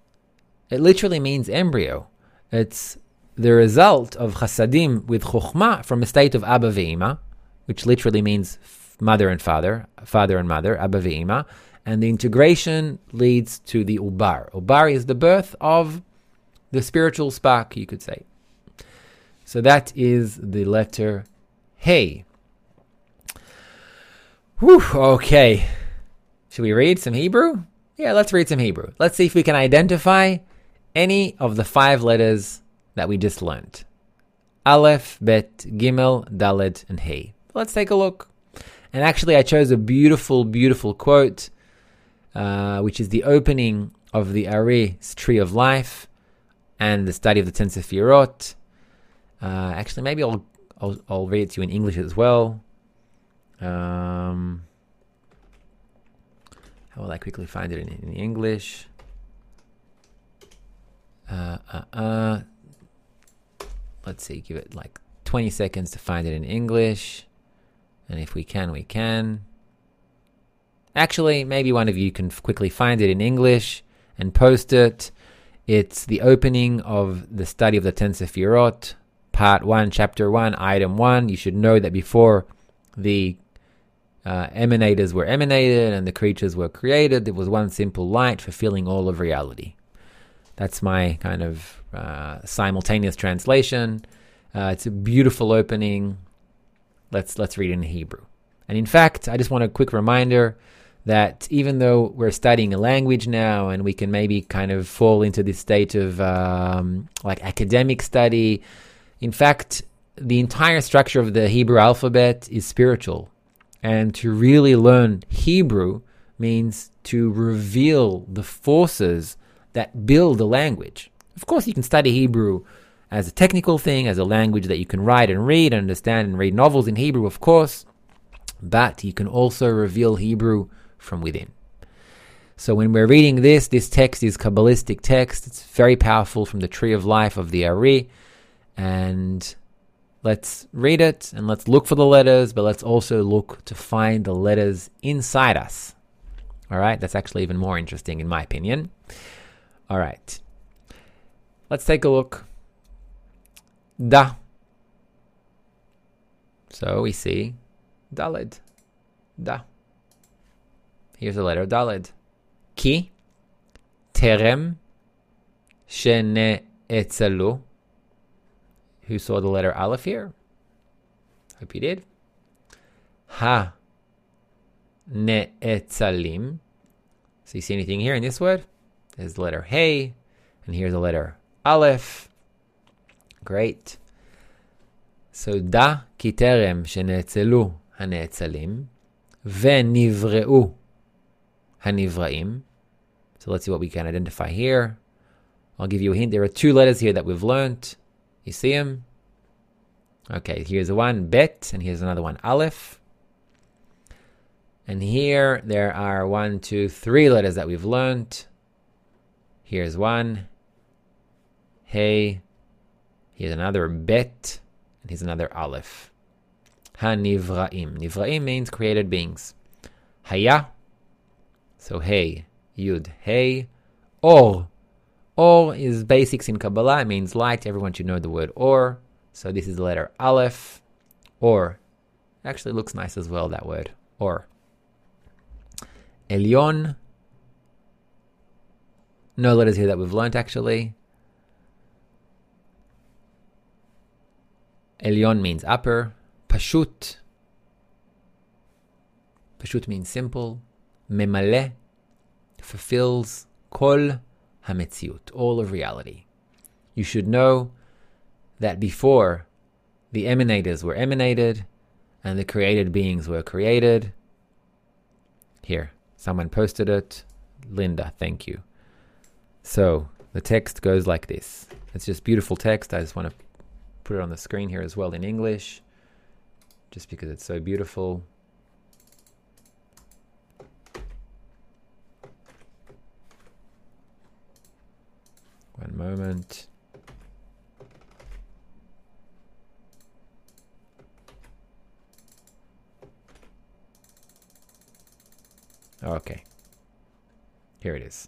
it literally means embryo. It's the result of Chasadim with Chokhmah from a state of Abba Ve'ima, which literally means mother and father, father and mother, Abba Ve'ima, and the integration leads to the Ubar. Ubar is the birth of the spiritual spark, you could say. So that is the letter Hey. Whew, okay. Should we read some Hebrew? Yeah, let's read some Hebrew. Let's see if we can identify any of the five letters that we just learned. Aleph, Bet, Gimel, Dalet, and Hey. Let's take a look. And actually, I chose a beautiful, beautiful quote, uh, which is the opening of the Ari's Tree of Life and the study of the Ten Sefirot. Uh, actually, maybe I'll, I'll, I'll read it to you in English as well. Um, how will I quickly find it in, in English? Uh, uh, uh. Let's see, give it like 20 seconds to find it in English. And if we can, we can. Actually, maybe one of you can quickly find it in English and post it. It's the opening of the study of the Ten part 1, chapter 1, item 1. You should know that before the uh, emanators were emanated and the creatures were created, there was one simple light fulfilling all of reality. That's my kind of uh, simultaneous translation. Uh, it's a beautiful opening. Let's let's read in Hebrew. And in fact, I just want a quick reminder that even though we're studying a language now and we can maybe kind of fall into this state of um, like academic study, in fact, the entire structure of the Hebrew alphabet is spiritual. And to really learn Hebrew means to reveal the forces that build a language. Of course, you can study Hebrew as a technical thing, as a language that you can write and read and understand and read novels in Hebrew, of course, but you can also reveal Hebrew from within. So when we're reading this, this text is Kabbalistic text. It's very powerful from the tree of life of the Ari. And let's read it and let's look for the letters, but let's also look to find the letters inside us. All right, that's actually even more interesting in my opinion. All right, let's take a look. Da. So we see Daled. Da. Here's the letter Dalid. Ki terem shene etzelu. Who saw the letter Aleph here? Hope you did. Ha ne etzalim. So you see anything here in this word? There's the letter Hey, and here's the letter Aleph. Great. So da ki terem sheneetzelu ve nivreu. Hanivraim. So let's see what we can identify here. I'll give you a hint. There are two letters here that we've learnt. You see them? Okay, here's one, Bet, and here's another one, Aleph. And here there are one, two, three letters that we've learnt. Here's one, Hey. Here's another Bet, and here's another Aleph. Hanivraim. Nivraim means created beings. Haya so hey, yud, hey, or. Or is basics in Kabbalah. It means light. Everyone should know the word or. So this is the letter Aleph. Or. Actually looks nice as well, that word. Or. Elyon. No letters here that we've learnt actually. Elyon means upper. Pashut pashut means simple. Memale fulfills kol hametziut, all of reality. You should know that before the emanators were emanated and the created beings were created. Here, someone posted it. Linda, thank you. So the text goes like this. It's just beautiful text. I just want to put it on the screen here as well in English, just because it's so beautiful. One moment. Okay. Here it is.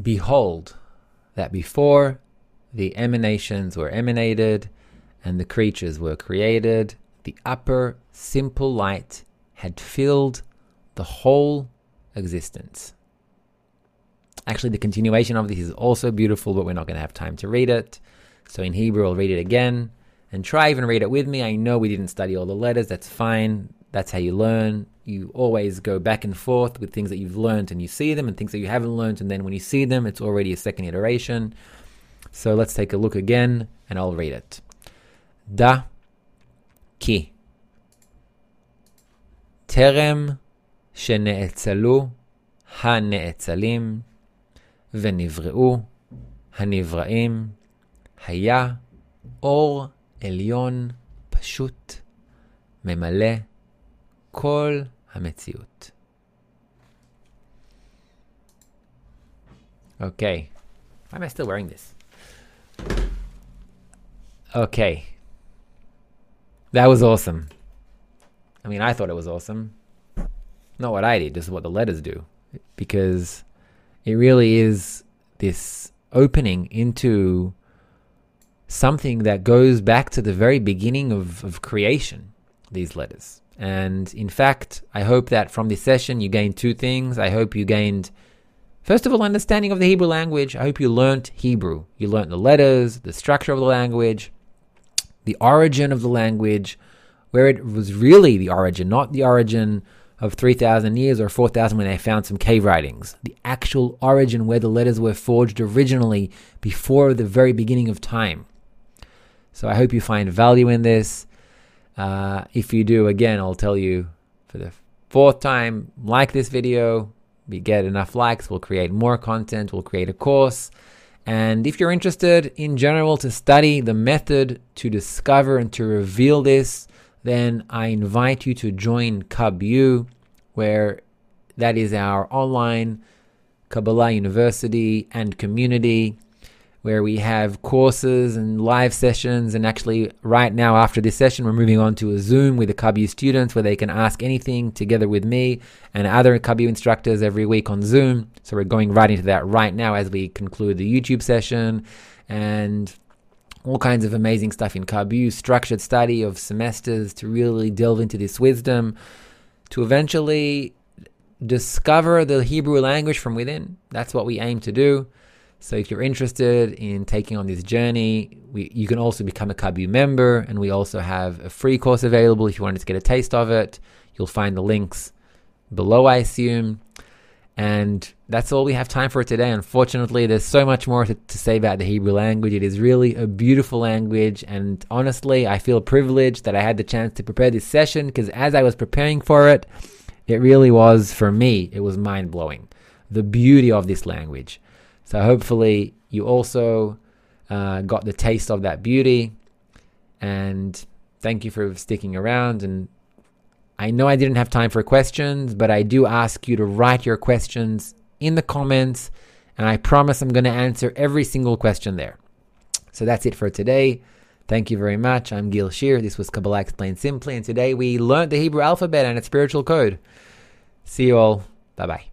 Behold, that before the emanations were emanated and the creatures were created, the upper simple light had filled the whole existence. Actually, the continuation of this is also beautiful, but we're not going to have time to read it. So in Hebrew, I'll read it again and try even read it with me. I know we didn't study all the letters, that's fine. That's how you learn. You always go back and forth with things that you've learned and you see them and things that you haven't learned. And then when you see them, it's already a second iteration. So let's take a look again and I'll read it. Da ki terem שנאצלו הנאצלים ונבראו הנבראים היה אור עליון פשוט ממלא כל המציאות. Okay. Why am I still wearing this? Okay. That was awesome. I mean, I thought it was awesome. Not what I did, just what the letters do. Because it really is this opening into something that goes back to the very beginning of, of creation, these letters. And in fact, I hope that from this session you gained two things. I hope you gained, first of all, understanding of the Hebrew language. I hope you learnt Hebrew. You learnt the letters, the structure of the language, the origin of the language, where it was really the origin, not the origin of 3,000 years or 4,000 when they found some cave writings. The actual origin where the letters were forged originally before the very beginning of time. So I hope you find value in this. Uh, if you do, again, I'll tell you for the fourth time, like this video. We get enough likes, we'll create more content, we'll create a course. And if you're interested in general to study the method to discover and to reveal this, then I invite you to join KabU, where that is our online Kabbalah University and community where we have courses and live sessions. And actually, right now, after this session, we're moving on to a Zoom with the KabU students where they can ask anything together with me and other KabU instructors every week on Zoom. So we're going right into that right now as we conclude the YouTube session and all kinds of amazing stuff in KabU, structured study of semesters to really delve into this wisdom, to eventually discover the Hebrew language from within. That's what we aim to do. So if you're interested in taking on this journey, we, you can also become a KabU member, and we also have a free course available if you wanted to get a taste of it. You'll find the links below, I assume. And that's all we have time for today. Unfortunately, there's so much more to, to, say about the Hebrew language. It is really a beautiful language. And honestly, I feel privileged that I had the chance to prepare this session because as I was preparing for it, it really was, for me, it was mind blowing. The beauty of this language. So hopefully you also uh, got the taste of that beauty. And thank you for sticking around. And I know I didn't have time for questions, but I do ask you to write your questions in the comments. And I promise I'm going to answer every single question there. So that's it for today. Thank you very much. I'm Gil Shir. This was Kabbalah Explained Simply. And today we learned the Hebrew alphabet and its spiritual code. See you all. Bye bye.